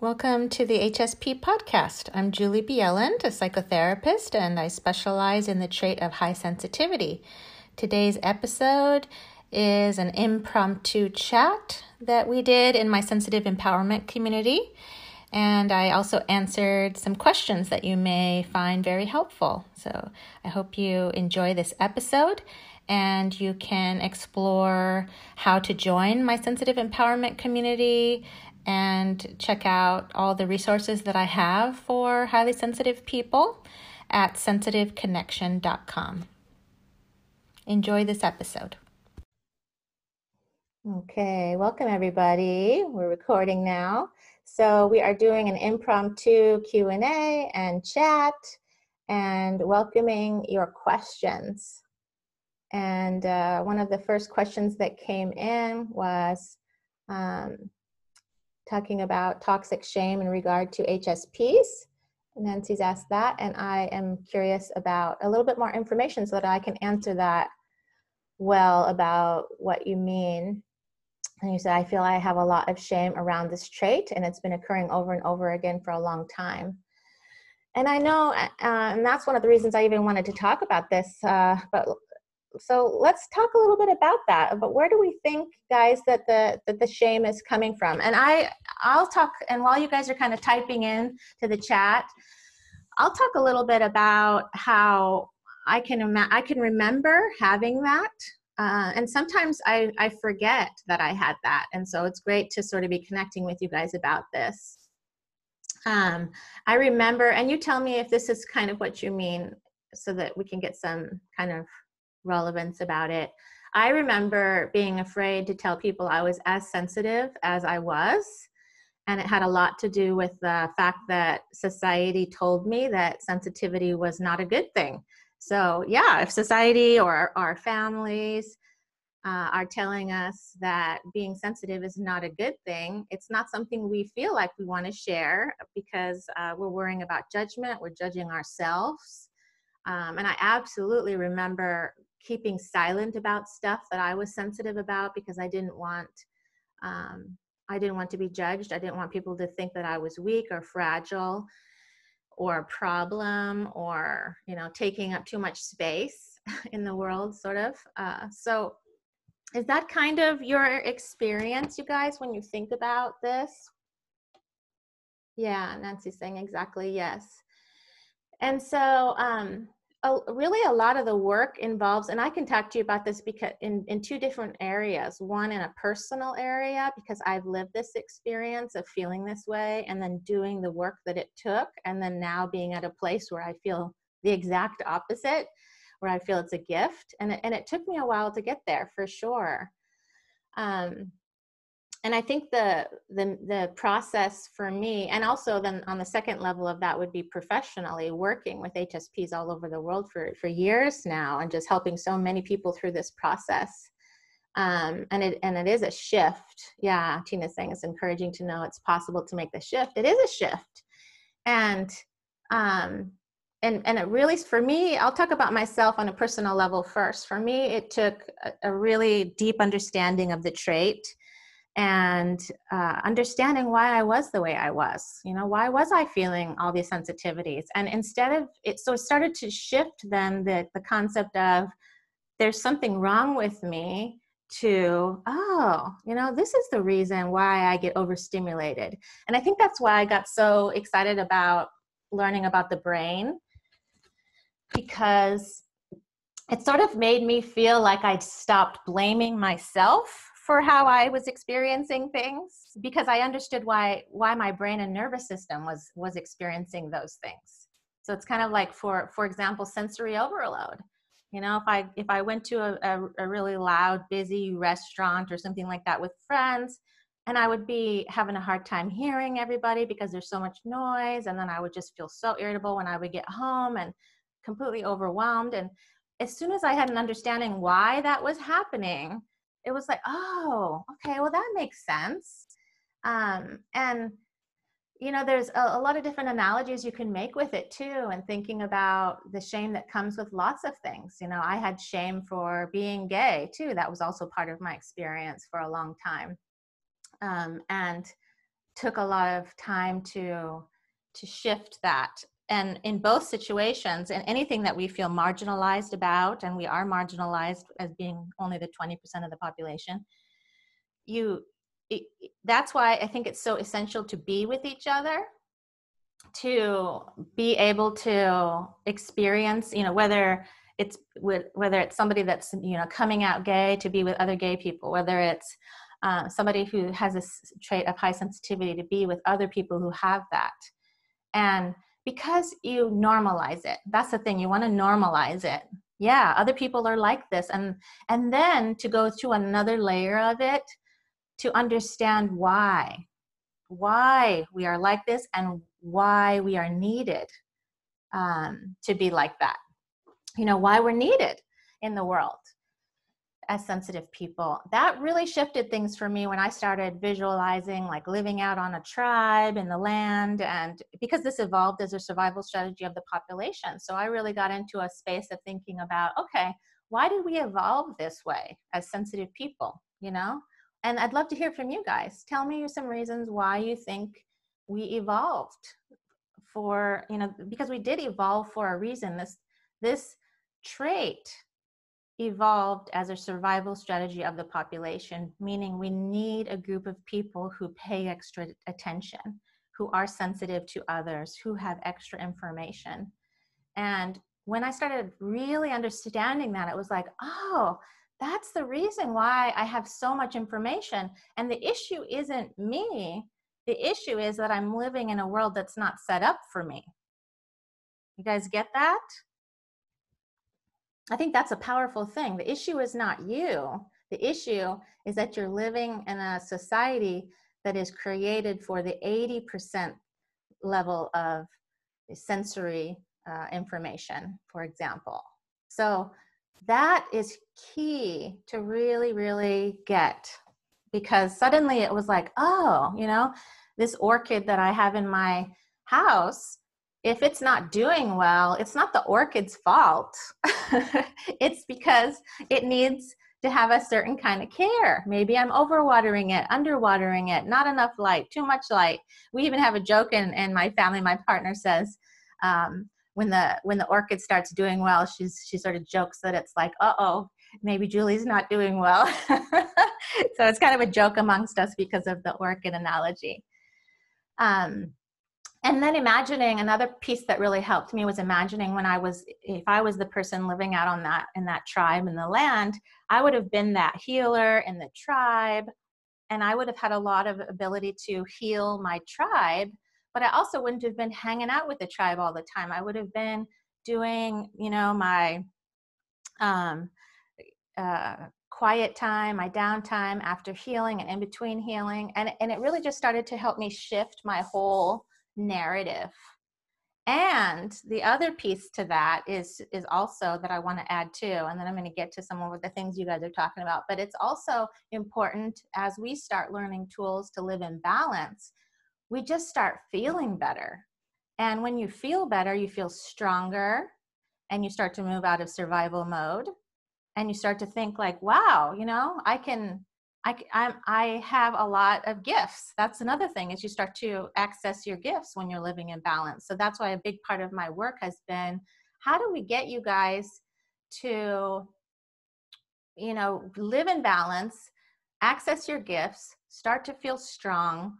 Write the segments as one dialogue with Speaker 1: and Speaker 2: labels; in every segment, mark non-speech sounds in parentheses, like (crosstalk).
Speaker 1: Welcome to the HSP podcast. I'm Julie Bjelland, a psychotherapist, and I specialize in the trait of high sensitivity. Today's episode is an impromptu chat that we did in my sensitive empowerment community. And I also answered some questions that you may find very helpful. So I hope you enjoy this episode and you can explore how to join my sensitive empowerment community and check out all the resources that I have for highly sensitive people at sensitiveconnection.com. Enjoy this episode. Okay, welcome everybody. We're recording now. So we are doing an impromptu Q&A and chat and welcoming your questions. And uh, one of the first questions that came in was um, talking about toxic shame in regard to HSPs. Nancy's asked that, and I am curious about a little bit more information so that I can answer that well about what you mean. And you said, I feel I have a lot of shame around this trait, and it's been occurring over and over again for a long time. And I know, uh, and that's one of the reasons I even wanted to talk about this. Uh, but so let's talk a little bit about that but where do we think guys that the that the shame is coming from? And i i'll talk and while you guys are kind of typing in to the chat i'll talk a little bit about how i can i can remember having that uh, and sometimes I, I forget that i had that and so it's great to sort of be connecting with you guys about this. Um, i remember and you tell me if this is kind of what you mean so that we can get some kind of relevance about it. I remember being afraid to tell people I was as sensitive as I was. And it had a lot to do with the fact that society told me that sensitivity was not a good thing. So, yeah, if society or our families uh, are telling us that being sensitive is not a good thing, it's not something we feel like we want to share because uh, we're worrying about judgment, we're judging ourselves. Um, and I absolutely remember keeping silent about stuff that I was sensitive about because I didn't want um, I didn't want to be judged. I didn't want people to think that I was weak or fragile or a problem or you know taking up too much space (laughs) in the world sort of. Uh, so is that kind of your experience you guys when you think about this? Yeah nancy's saying exactly yes. And so um, a, really a lot of the work involves and i can talk to you about this because in, in two different areas one in a personal area because i've lived this experience of feeling this way and then doing the work that it took and then now being at a place where i feel the exact opposite where i feel it's a gift and it, and it took me a while to get there for sure. Um, and I think the, the the process for me, and also then on the second level of that would be professionally working with HSPs all over the world for for years now, and just helping so many people through this process. Um, and it and it is a shift. Yeah, Tina's saying it's encouraging to know it's possible to make the shift. It is a shift, and um, and and it really for me i'll talk about myself on a personal level first for me it took a, a really deep understanding of the trait and uh, understanding why I was the way I was. You know, why was I feeling all these sensitivities? And instead of it, so it started to shift then the, the concept of there's something wrong with me to, oh, you know, this is the reason why I get overstimulated. And I think that's why I got so excited about learning about the brain because it sort of made me feel like I'd stopped blaming myself for how I was experiencing things because I understood why why my brain and nervous system was was experiencing those things. So it's kind of like for for example sensory overload. You know, if I if I went to a, a, a really loud, busy restaurant or something like that with friends, and I would be having a hard time hearing everybody because there's so much noise, and then I would just feel so irritable when I would get home and completely overwhelmed. And as soon as I had an understanding why that was happening, it was like, oh, okay, well, that makes sense. Um, and, you know, there's a, a, lot of different analogies you can make with it too, and thinking about the shame that comes with lots of things. You know, I had shame for being gay too. That was also part of my experience for a long time. Um, and took a lot of time to to shift that and in both situations and anything that we feel marginalized about and we are marginalized as being only the 20% of the population you it, that's why i think it's so essential to be with each other to be able to experience you know whether it's with whether it's somebody that's you know coming out gay to be with other gay people whether it's uh, somebody who has a trait of high sensitivity to be with other people who have that. And because you normalize it. That's the thing you want to normalize it. Yeah other people are like this and and then to go to another layer of it to understand why why we are like this and why we are needed um, to be like that. You know why we're needed in the world as sensitive people. That really shifted things for me when i started visualizing like living out on a tribe in the land and because this evolved as a survival strategy of the population. So i really got into a space of thinking about okay why did we evolve this way as sensitive people? You know? And i'd love to hear from you guys. Tell me some reasons why you think we evolved for you know because we did evolve for a reason. This this trait evolved as a survival strategy of the population, meaning we need a group of people who pay extra attention, who are sensitive to others, who have extra information. And when I started really understanding that, it was like, oh, that's the reason why I have so much information. And the issue isn't me. The issue is that I'm living in a world that's not set up for me. You guys get that? I think that's a powerful thing. The issue is not you. The issue is that you're living in a society that is created for the 80% level of sensory uh, information, for example. So that is key to really, really get because suddenly it was like, oh, you know, this orchid that I have in my house if it's not doing well, it's not the orchid's fault. (laughs) it's because it needs to have a certain kind of care. Maybe I'm overwatering it, underwatering it, not enough light, too much light. We even have a joke in, in my family. My partner says, um, when the when the orchid starts doing well, she's she sort of jokes that it's like, uh oh, maybe Julie's not doing well. (laughs) so it's kind of a joke amongst us because of the orchid analogy. Um, and then imagining another piece that really helped me was imagining when i was if i was the person living out on that in that tribe in the land i would have been that healer in the tribe and i would have had a lot of ability to heal my tribe but i also wouldn't have been hanging out with the tribe all the time i would have been doing you know my um uh quiet time, my downtime after healing and in between healing. And, and it really just started to help me shift my whole narrative. And the other piece to that is is also that i want to add too and then i'm going to get to some of the things you guys are talking about but it's also important as we start learning tools to live in balance we just start feeling better. And when you feel better you feel stronger and you start to move out of survival mode and you start to think like wow you know i can I, I'm, I have a lot of gifts. That's another thing is you start to access your gifts when you're living in balance. So that's why a big part of my work has been how do we get you guys to, you know, live in balance, access your gifts, start to feel strong,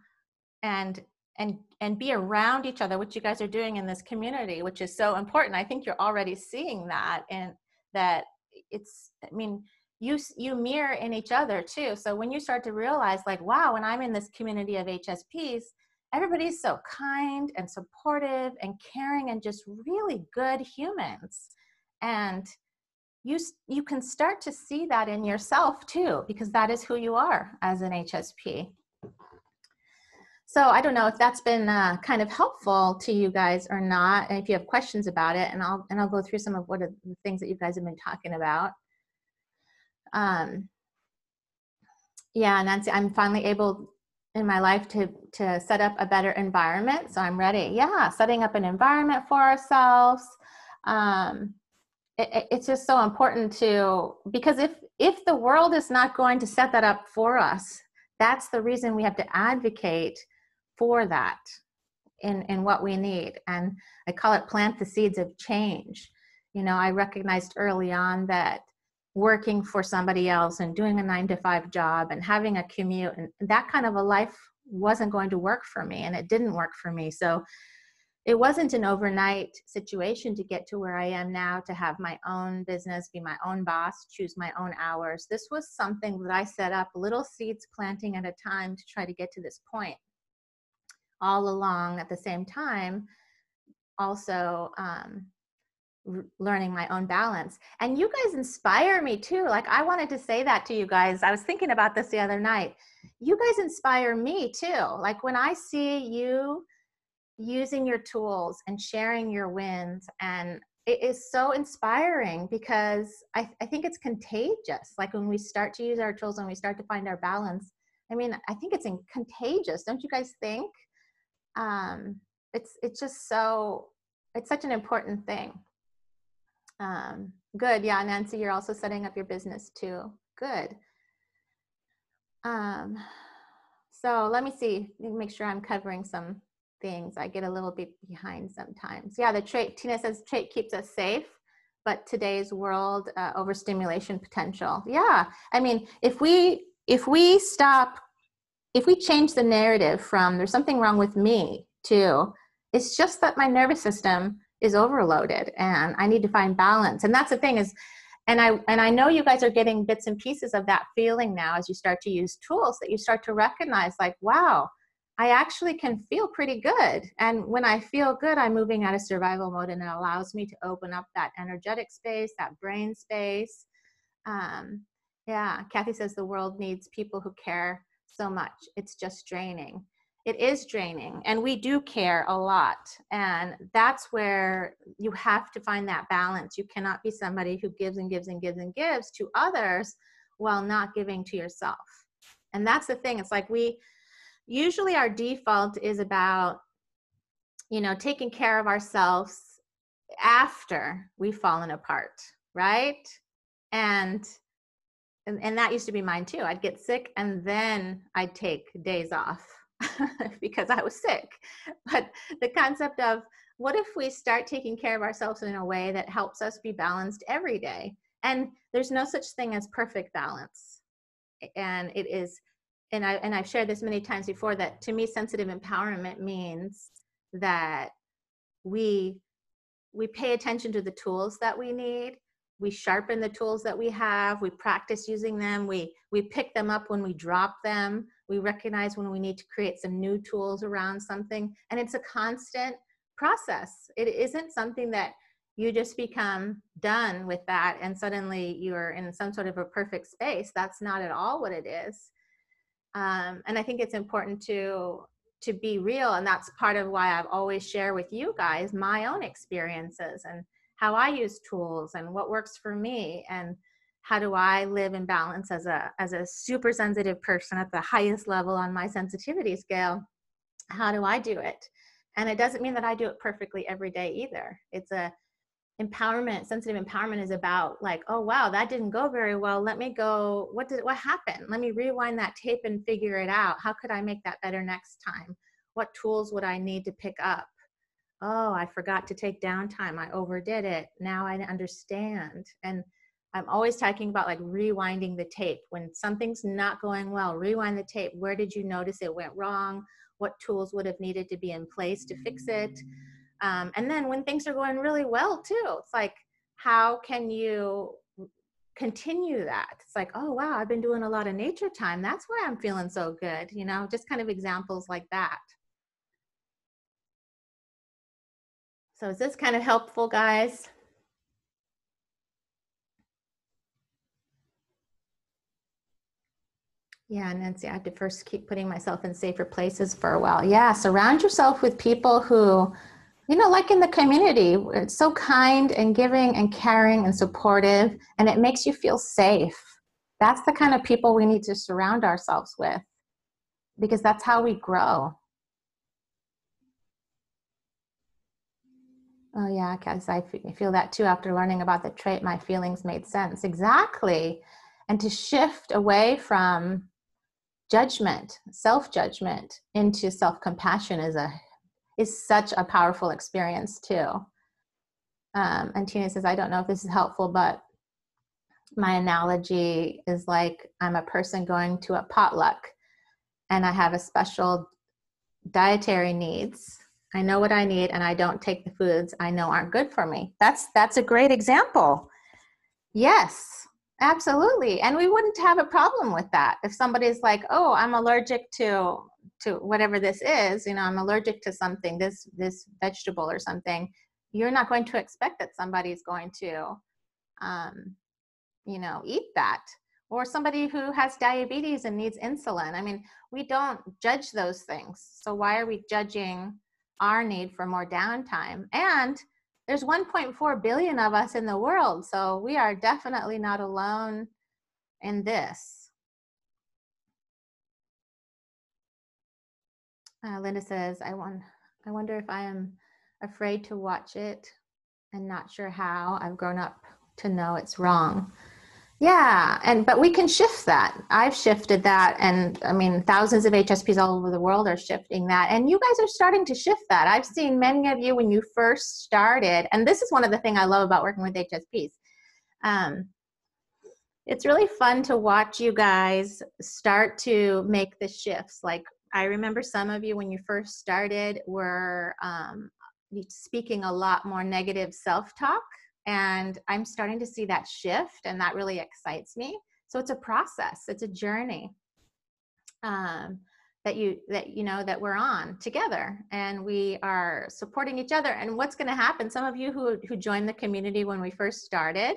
Speaker 1: and and and be around each other, which you guys are doing in this community, which is so important. I think you're already seeing that, and that it's. I mean you you mirror in each other too. So when you start to realize like wow when i'm in this community of hsps everybody's so kind and supportive and caring and just really good humans. And you you can start to see that in yourself too because that is who you are as an hsp so i don't know if that's been uh, kind of helpful to you guys or not and if you have questions about it and i'll and i'll go through some of what the things that you guys have been talking about um, yeah, Nancy, I'm finally able in my life to to set up a better environment. So I'm ready. Yeah, setting up an environment for ourselves. Um, it, it's just so important to because if if the world is not going to set that up for us, that's the reason we have to advocate for that in, in what we need. And I call it plant the seeds of change. You know, I recognized early on that working for somebody else and doing a nine to five job and having a commute and that kind of a life wasn't going to work for me and it didn't work for me. So it wasn't an overnight situation to get to where I am now to have my own business, be my own boss, choose my own hours. This was something that I set up little seeds planting at a time to try to get to this point all along at the same time also um, learning my own balance. And you guys inspire me too like i wanted to say that to you guys. I was thinking about this the other night. You guys inspire me too. Like when i see you using your tools and sharing your wins and it is so inspiring because I, I think it's contagious. Like when we start to use our tools and we start to find our balance i mean i think it's in, contagious don't you guys think? Um, it's it's just so it's such an important thing um, good yeah nancy you're also setting up your business too. Good. Um, so let me see make sure i'm covering some things. I get a little bit behind sometimes. Yeah the trait tina says trait keeps us safe but today's world uh, overstimulation potential. Yeah i mean if we if we stop if we change the narrative from there's something wrong with me to it's just that my nervous system is overloaded and I need to find balance. And that's the thing is and I and I know you guys are getting bits and pieces of that feeling now as you start to use tools that you start to recognize like wow, I actually can feel pretty good. And when I feel good, I'm moving out of survival mode and it allows me to open up that energetic space, that brain space. Um, yeah, Kathy says the world needs people who care so much. It's just draining. It is draining, and we do care a lot. And that's where you have to find that balance. You cannot be somebody who gives and gives and gives and gives to others while not giving to yourself. And that's the thing. It's like we usually our default is about, you know, taking care of ourselves after we've fallen apart, right? And and, and that used to be mine too. I'd get sick and then I'd take days off (laughs) because I was sick. (laughs) But the concept of what if we start taking care of ourselves in a way that helps us be balanced every day? And there's no such thing as perfect balance. And it is, and I and I've shared this many times before that to me, sensitive empowerment means that we we pay attention to the tools that we need we sharpen the tools that we have we practice using them we we pick them up when we drop them we recognize when we need to create some new tools around something and it's a constant process. It isn't something that you just become done with that and suddenly you're in some sort of a perfect space. That's not at all what it is. Um, and i think it's important to to be real and that's part of why i've always share with you guys my own experiences and how I use tools and what works for me and how do I live in balance as a as a super sensitive person at the highest level on my sensitivity scale? How do I do it? And it doesn't mean that I do it perfectly every day either. It's a empowerment sensitive empowerment is about like oh wow that didn't go very well let me go what did what happened let me rewind that tape and figure it out how could i make that better next time what tools would i need to pick up oh, I forgot to take downtime. I overdid it. Now I understand. And I'm always talking about like rewinding the tape. When something's not going well, rewind the tape. Where did you notice it went wrong? What tools would have needed to be in place to fix it? Um, and then when things are going really well too, it's like, how can you continue that? It's like, oh, wow, I've been doing a lot of nature time. That's why I'm feeling so good. You know, just kind of examples like that. So is this kind of helpful, guys? Yeah, Nancy, I have to first keep putting myself in safer places for a while. Yeah, surround yourself with people who, you know, like in the community, it's so kind and giving and caring and supportive, and it makes you feel safe. That's the kind of people we need to surround ourselves with because that's how we grow. Oh, yeah, because I feel that too after learning about the trait. My feelings made sense. Exactly. And to shift away from judgment, self judgment, into self compassion is a is such a powerful experience too. Um, and Tina says, I don't know if this is helpful, but my analogy is like I'm a person going to a potluck and I have a special dietary needs. I know what I need and I don't take the foods I know aren't good for me. That's that's a great example. Yes, absolutely. And we wouldn't have a problem with that. If somebody's like, "Oh, I'm allergic to to whatever this is, you know, I'm allergic to something, this this vegetable or something." You're not going to expect that somebody's going to um, you know, eat that or somebody who has diabetes and needs insulin. I mean, we don't judge those things. So why are we judging our need for more downtime? And there's 1.4 billion of us in the world, so we are definitely not alone in this. Uh, Linda says, I, want, I wonder if I am afraid to watch it and not sure how. I've grown up to know it's wrong. Yeah, and but we can shift that. I've shifted that, and I mean, thousands of HSPs all over the world are shifting that, and you guys are starting to shift that. I've seen many of you when you first started, and this is one of the things I love about working with HSPs. Um, it's really fun to watch you guys start to make the shifts. Like I remember some of you when you first started were um, speaking a lot more negative self-talk and i'm starting to see that shift and that really excites me. So it's a process it's a journey um, that you that you know that we're on together and we are supporting each other. And what's going to happen some of you who who joined the community when we first started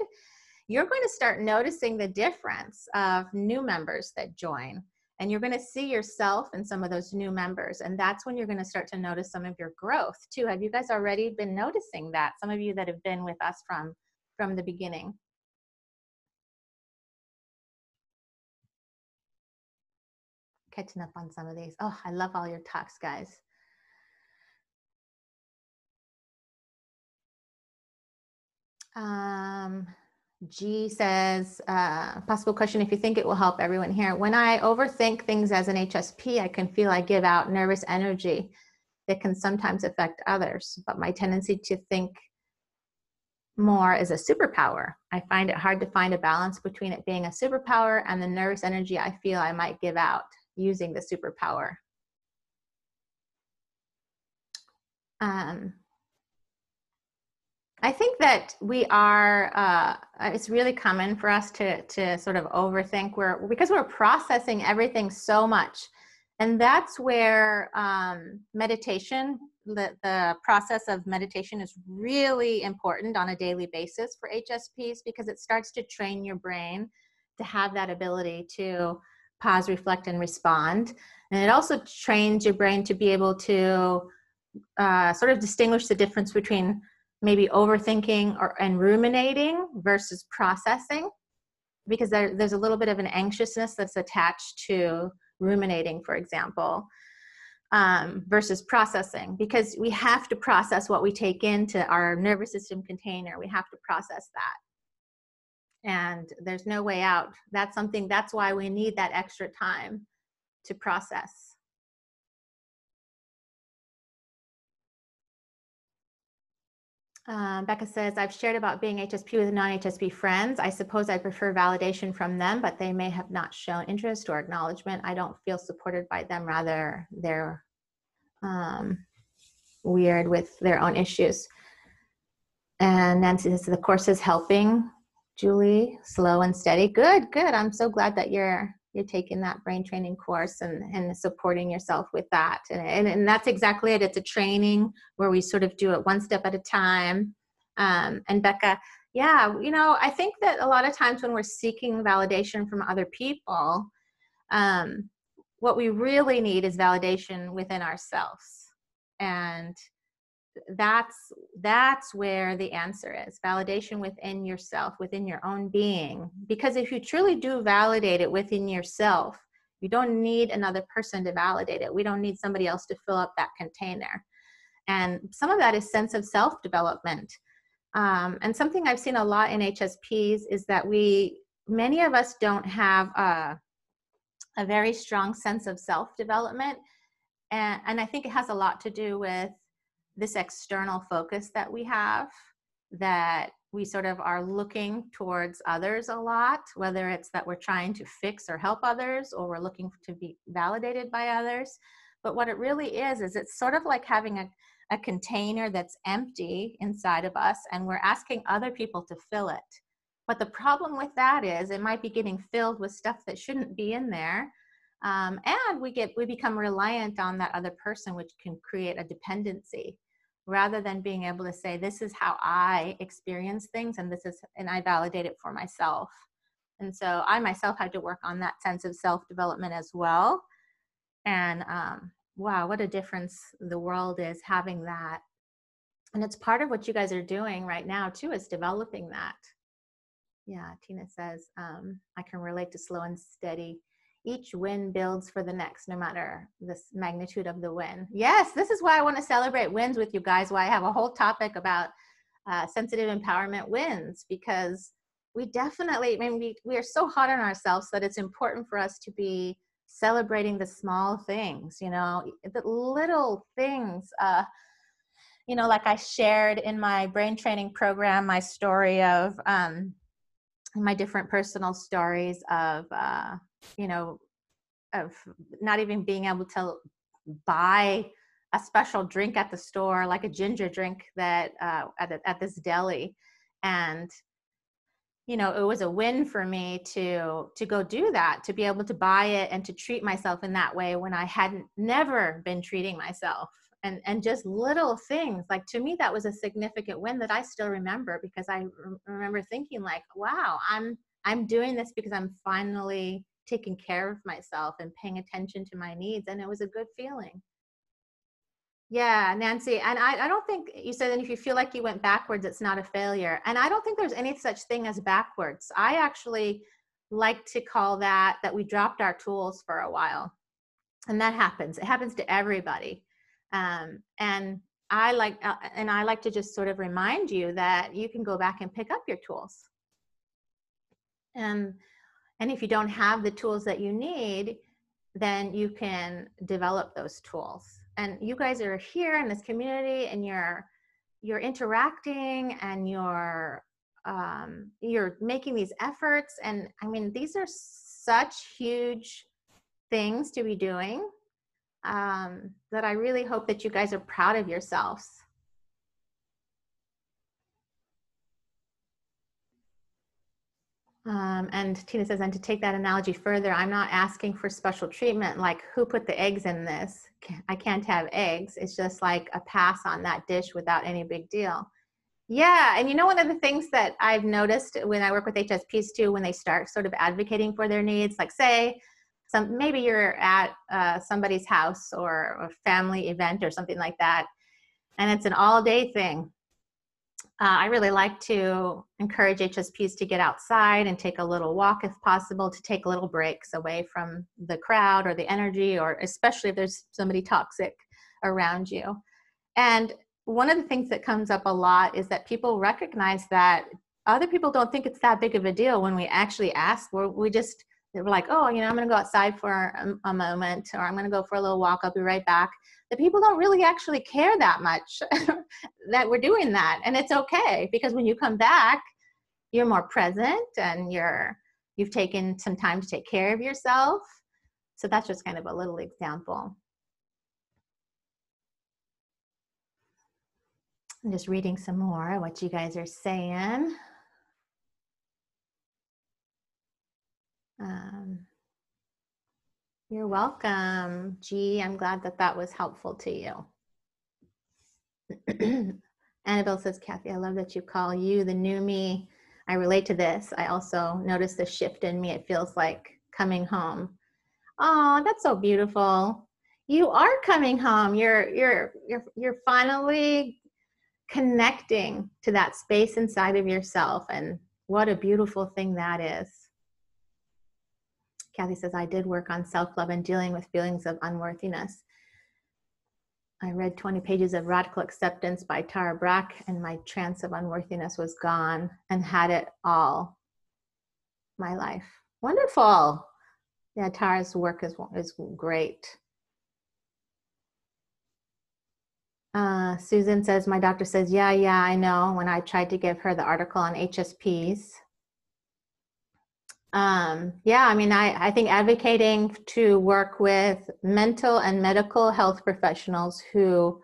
Speaker 1: you're going to start noticing the difference of new members that join and you're going to see yourself and some of those new members and that's when you're going to start to notice some of your growth too. Have you guys already been noticing that some of you that have been with us from from the beginning? Catching up on some of these. Oh i love all your talks guys. Um G says, uh, possible question if you think it will help everyone here. When I overthink things as an HSP, I can feel I give out nervous energy that can sometimes affect others, but my tendency to think more is a superpower. I find it hard to find a balance between it being a superpower and the nervous energy I feel I might give out using the superpower. Um, I think that we are. Uh, it's really common for us to to sort of overthink. We're because we're processing everything so much, and that's where um, meditation, the the process of meditation, is really important on a daily basis for HSPs because it starts to train your brain to have that ability to pause, reflect, and respond, and it also trains your brain to be able to uh, sort of distinguish the difference between maybe overthinking or and ruminating versus processing because there, there's a little bit of an anxiousness that's attached to ruminating for example um, versus processing because we have to process what we take into our nervous system container. We have to process that. And there's no way out. That's something that's why we need that extra time to process Um, Becca says, I've shared about being HSP with non-HSP friends. I suppose I prefer validation from them, but they may have not shown interest or acknowledgement. I don't feel supported by them. Rather, they're um, weird with their own issues. And Nancy says, the course is helping. Julie, slow and steady. Good, good. I'm so glad that you're you're taking that brain training course and, and supporting yourself with that. And, and, and that's exactly it. It's a training where we sort of do it one step at a time. Um, and Becca, yeah, you know, I think that a lot of times when we're seeking validation from other people, um, what we really need is validation within ourselves. And that's that's where the answer is validation within yourself within your own being. Because if you truly do validate it within yourself you don't need another person to validate it. We don't need somebody else to fill up that container. And some of that is sense of self development um, and something i've seen a lot in hsps is that we many of us don't have a, a very strong sense of self development. And, and I think it has a lot to do with this external focus that we have that we sort of are looking towards others a lot, whether it's that we're trying to fix or help others or we're looking to be validated by others. But what it really is, is it's sort of like having a, a container that's empty inside of us and we're asking other people to fill it. But the problem with that is it might be getting filled with stuff that shouldn't be in there. Um, and we get we become reliant on that other person, which can create a dependency rather than being able to say this is how i experience things and this is and i validate it for myself. And so i myself had to work on that sense of self development as well. And um, wow what a difference the world is having that. And it's part of what you guys are doing right now too is developing that. Yeah tina says um, i can relate to slow and steady each win builds for the next, no matter the magnitude of the win. Yes, this is why I want to celebrate wins with you guys. Why I have a whole topic about uh, sensitive empowerment wins because we definitely, I mean, we, we are so hard on ourselves that it's important for us to be celebrating the small things, you know, the little things. Uh, you know, like I shared in my brain training program, my story of um, my different personal stories of uh, you know of not even being able to buy a special drink at the store like a ginger drink that uh, at, at this deli. And you know it was a win for me to to go do that to be able to buy it and to treat myself in that way when i hadn't never been treating myself. And and just little things like to me that was a significant win that i still remember because i re- remember thinking like wow i'm i'm doing this because i'm finally taking care of myself and paying attention to my needs and it was a good feeling. Yeah nancy and I, I don't think you said that if you feel like you went backwards it's not a failure and i don't think there's any such thing as backwards. I actually like to call that that we dropped our tools for a while and that happens. It happens to everybody um, and i like uh, and i like to just sort of remind you that you can go back and pick up your tools. And and if you don't have the tools that you need, then you can develop those tools. And you guys are here in this community and you're you're interacting and you're um, you're making these efforts and i mean these are such huge things to be doing um, that i really hope that you guys are proud of yourselves Um, and Tina says, and to take that analogy further, I'm not asking for special treatment like who put the eggs in this? I can't have eggs. It's just like a pass on that dish without any big deal. Yeah, and you know, one of the things that I've noticed when I work with HSPs too, when they start sort of advocating for their needs, like say, some maybe you're at uh, somebody's house or a family event or something like that, and it's an all-day thing uh, I really like to encourage HSPs to get outside and take a little walk if possible, to take little breaks away from the crowd or the energy, or especially if there's somebody toxic around you. And one of the things that comes up a lot is that people recognize that other people don't think it's that big of a deal when we actually ask. We're, we just, we're like, oh, you know, I'm going to go outside for a, um, a moment, or I'm going to go for a little walk. I'll be right back. The people don't really actually care that much (laughs) that we're doing that and it's okay because when you come back you're more present and you're you've taken some time to take care of yourself. So that's just kind of a little example. I'm just reading some more what you guys are saying um, you're welcome, G. I'm glad that that was helpful to you. (clears throat) Annabelle says, Kathy, I love that you call you the new me. I relate to this. I also notice the shift in me. It feels like coming home. Oh, that's so beautiful. You are coming home. You're you're you're you're finally connecting to that space inside of yourself and what a beautiful thing that is. Kathy says, I did work on self love and dealing with feelings of unworthiness. I read 20 pages of Radical Acceptance by Tara Brach, and my trance of unworthiness was gone and had it all my life. Wonderful. Yeah, Tara's work is is great. Uh, Susan says, my doctor says, yeah, yeah, I know. When I tried to give her the article on HSPs. Um, yeah, I mean, I, I think advocating to work with mental and medical health professionals who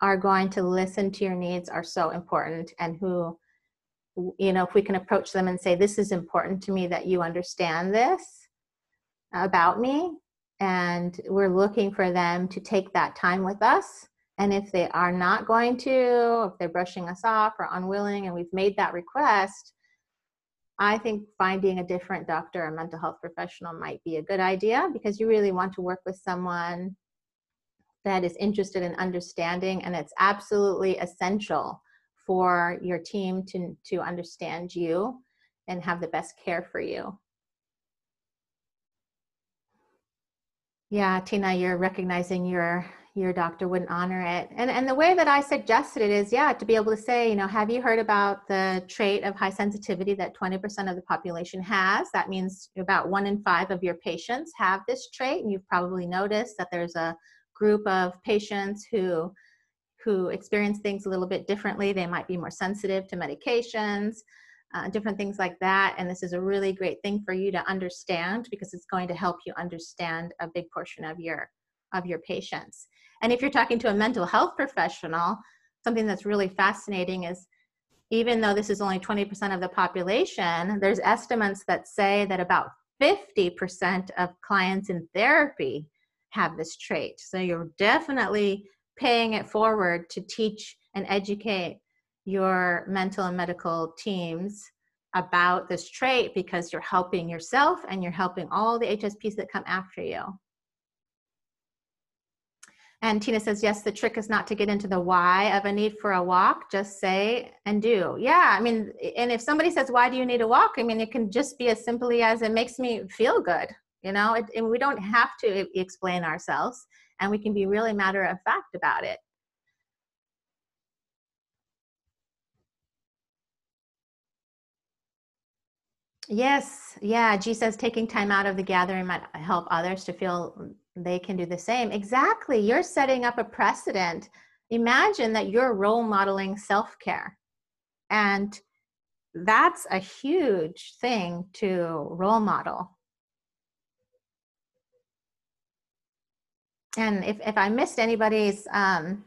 Speaker 1: are going to listen to your needs are so important and who, you know, if we can approach them and say, this is important to me that you understand this about me. And we're looking for them to take that time with us and if they are not going to, if they're brushing us off or unwilling, and we've made that request, I think finding a different doctor or mental health professional might be a good idea because you really want to work with someone that is interested in understanding, and it's absolutely essential for your team to, to understand you and have the best care for you. Yeah, Tina, you're recognizing your your doctor wouldn't honor it. And and the way that I suggested it is, yeah, to be able to say, you know, have you heard about the trait of high sensitivity that 20% of the population has? That means about one in five of your patients have this trait, and you've probably noticed that there's a group of patients who who experience things a little bit differently. They might be more sensitive to medications. Uh, different things like that. And this is a really great thing for you to understand because it's going to help you understand a big portion of your of your patients. And if you're talking to a mental health professional, something that's really fascinating is even though this is only 20% of the population, there's estimates that say that about 50% of clients in therapy have this trait. So you're definitely paying it forward to teach and educate your mental and medical teams about this trait because you're helping yourself and you're helping all the HSPs that come after you. And Tina says, yes, the trick is not to get into the why of a need for a walk, just say and do. Yeah, I mean, and if somebody says, why do you need a walk? I mean, it can just be as simply as it makes me feel good. You know, it, and we don't have to explain ourselves and we can be really matter of fact about it. Yes, yeah. G says taking time out of the gathering might help others to feel they can do the same. Exactly. You're setting up a precedent. Imagine that you're role modeling self care. And that's a huge thing to role model. And if, if I missed anybody's um,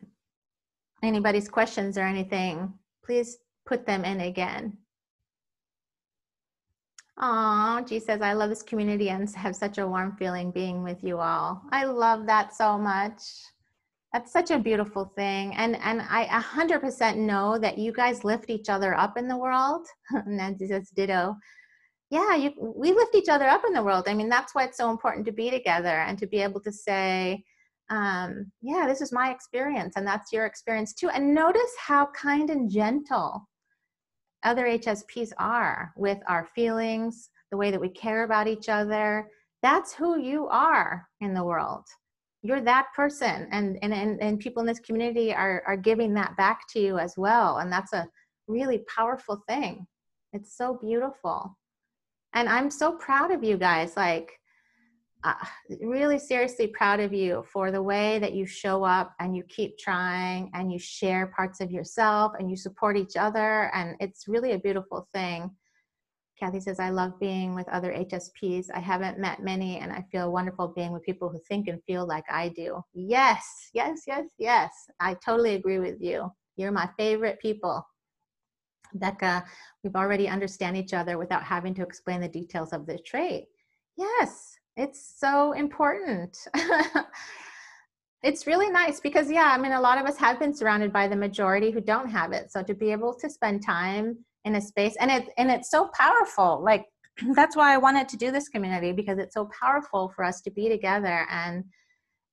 Speaker 1: anybody's questions or anything, please put them in again. Aw, G says, I love this community and have such a warm feeling being with you all. I love that so much. That's such a beautiful thing. And and I 100% know that you guys lift each other up in the world. (laughs) Nancy says, ditto. Yeah, you, we lift each other up in the world. I mean, that's why it's so important to be together and to be able to say, um, yeah, this is my experience and that's your experience too. And notice how kind and gentle other HSPs are with our feelings, the way that we care about each other. That's who you are in the world. You're that person. And, and, and, and people in this community are, are giving that back to you as well. And that's a really powerful thing. It's so beautiful. And I'm so proud of you guys. Like, uh, really seriously proud of you for the way that you show up and you keep trying and you share parts of yourself and you support each other. And it's really a beautiful thing. Kathy says i love being with other hsps i haven't met many and i feel wonderful being with people who think and feel like i do. Yes yes yes yes. I totally agree with you. You're my favorite people. Becca we've already understand each other without having to explain the details of the trait. Yes it's so important. it's really nice because, yeah, I mean, a lot of us have been surrounded by the majority who don't have it. So to be able to spend time in a space and it and it's so powerful. Like (clears throat) that's why I wanted to do this community because it's so powerful for us to be together and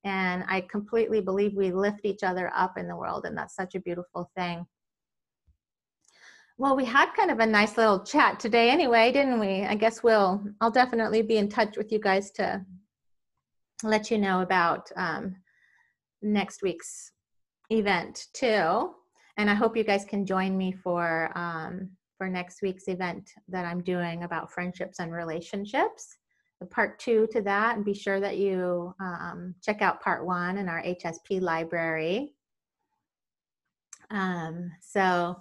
Speaker 1: and I completely believe we lift each other up in the world and that's such a beautiful thing. Well, we had kind of a nice little chat today anyway, didn't we? I guess we'll, I'll definitely be in touch with you guys to let you know about um, next week's event too. And I hope you guys can join me for, um, for next week's event that I'm doing about friendships and relationships. the part two to that and be sure that you um, check out part one in our HSP library. Um, so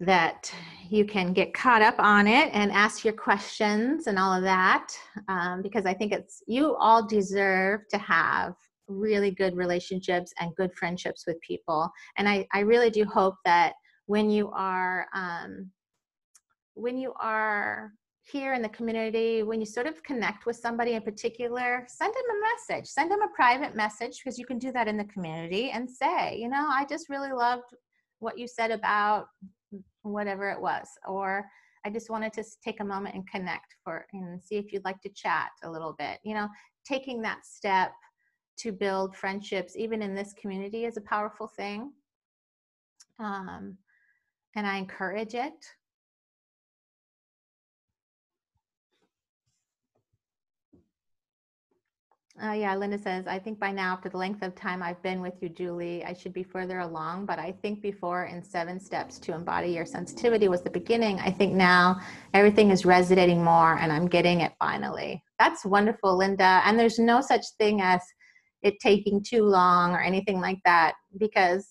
Speaker 1: that you can get caught up on it and ask your questions and all of that um, because I think it's you all deserve to have really good relationships and good friendships with people. And I, I really do hope that when you are um, when you are here in the community, when you sort of connect with somebody in particular, send them a message. Send them a private message because you can do that in the community and say, you know, I just really loved what you said about whatever it was. Or I just wanted to take a moment and connect for and see if you'd like to chat a little bit. You know, taking that step to build friendships, even in this community, is a powerful thing. Um, and I encourage it. Uh, yeah, Linda says, I think by now, after the length of time I've been with you, Julie, I should be further along. But I think before in seven steps to embody your sensitivity was the beginning. I think now everything is resonating more and I'm getting it finally. That's wonderful, Linda. And there's no such thing as it taking too long or anything like that because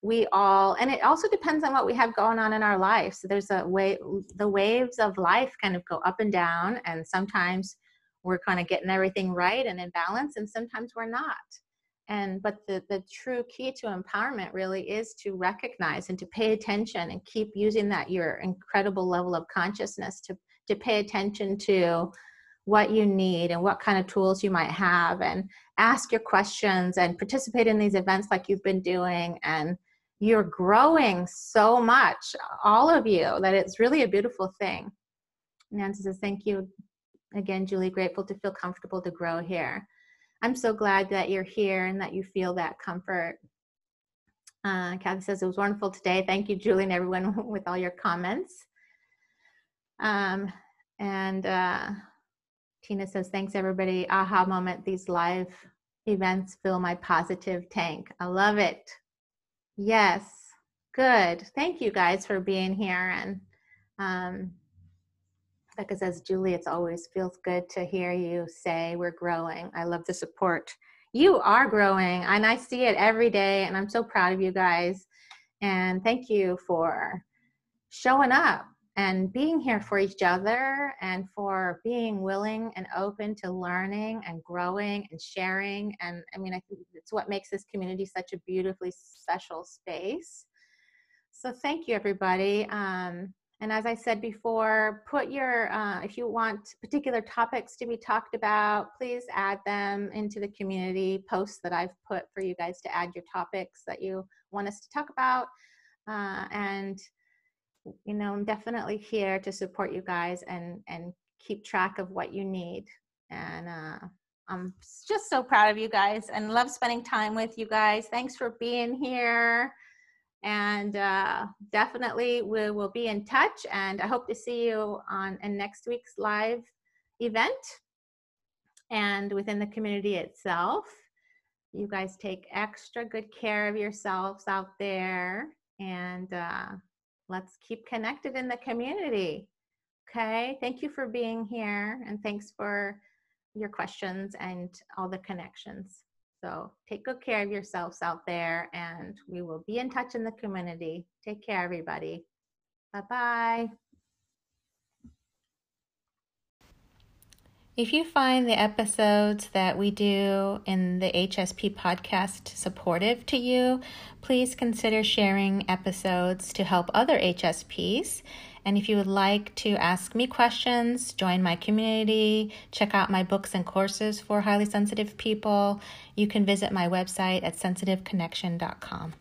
Speaker 1: we all and it also depends on what we have going on in our life so there's a way the waves of life kind of go up and down and sometimes we're kind of getting everything right and in balance and sometimes we're not. And but the the true key to empowerment really is to recognize and to pay attention and keep using that your incredible level of consciousness to to pay attention to what you need and what kind of tools you might have and ask your questions and participate in these events like you've been doing. And you're growing so much all of you that it's really a beautiful thing. Nancy says thank you again julie grateful to feel comfortable to grow here i'm so glad that you're here and that you feel that comfort uh, kathy says it was wonderful today thank you julie and everyone (laughs) with all your comments um, and uh, Tina says, thanks everybody. Aha moment. These live events fill my positive tank. I love it. Yes. Good. Thank you guys for being here. And um, Becca says, Julie, it's always feels good to hear you say we're growing. I love the support. You are growing, and I see it every day, and I'm so proud of you guys. And thank you for showing up and being here for each other and for being willing and open to learning and growing and sharing and i mean i think it's what makes this community such a beautifully special space so thank you everybody um, and as i said before put your uh, if you want particular topics to be talked about please add them into the community posts that i've put for you guys to add your topics that you want us to talk about uh, and you know, I'm definitely here to support you guys and and keep track of what you need. And uh, I'm just so proud of you guys and love spending time with you guys. Thanks for being here. And uh, definitely we will be in touch. And I hope to see you on in next week's live event and within the community itself. You guys take extra good care of yourselves out there. And uh, let's keep connected in the community. Okay, thank you for being here and thanks for your questions and all the connections. So take good care of yourselves out there and we will be in touch in the community. Take care, everybody. Bye bye. If you find the episodes that we do in the HSP podcast supportive to you, please consider sharing episodes to help other HSPs. And if you would like to ask me questions, join my community, check out my books and courses for highly sensitive people, you can visit my website at sensitiveconnection.com.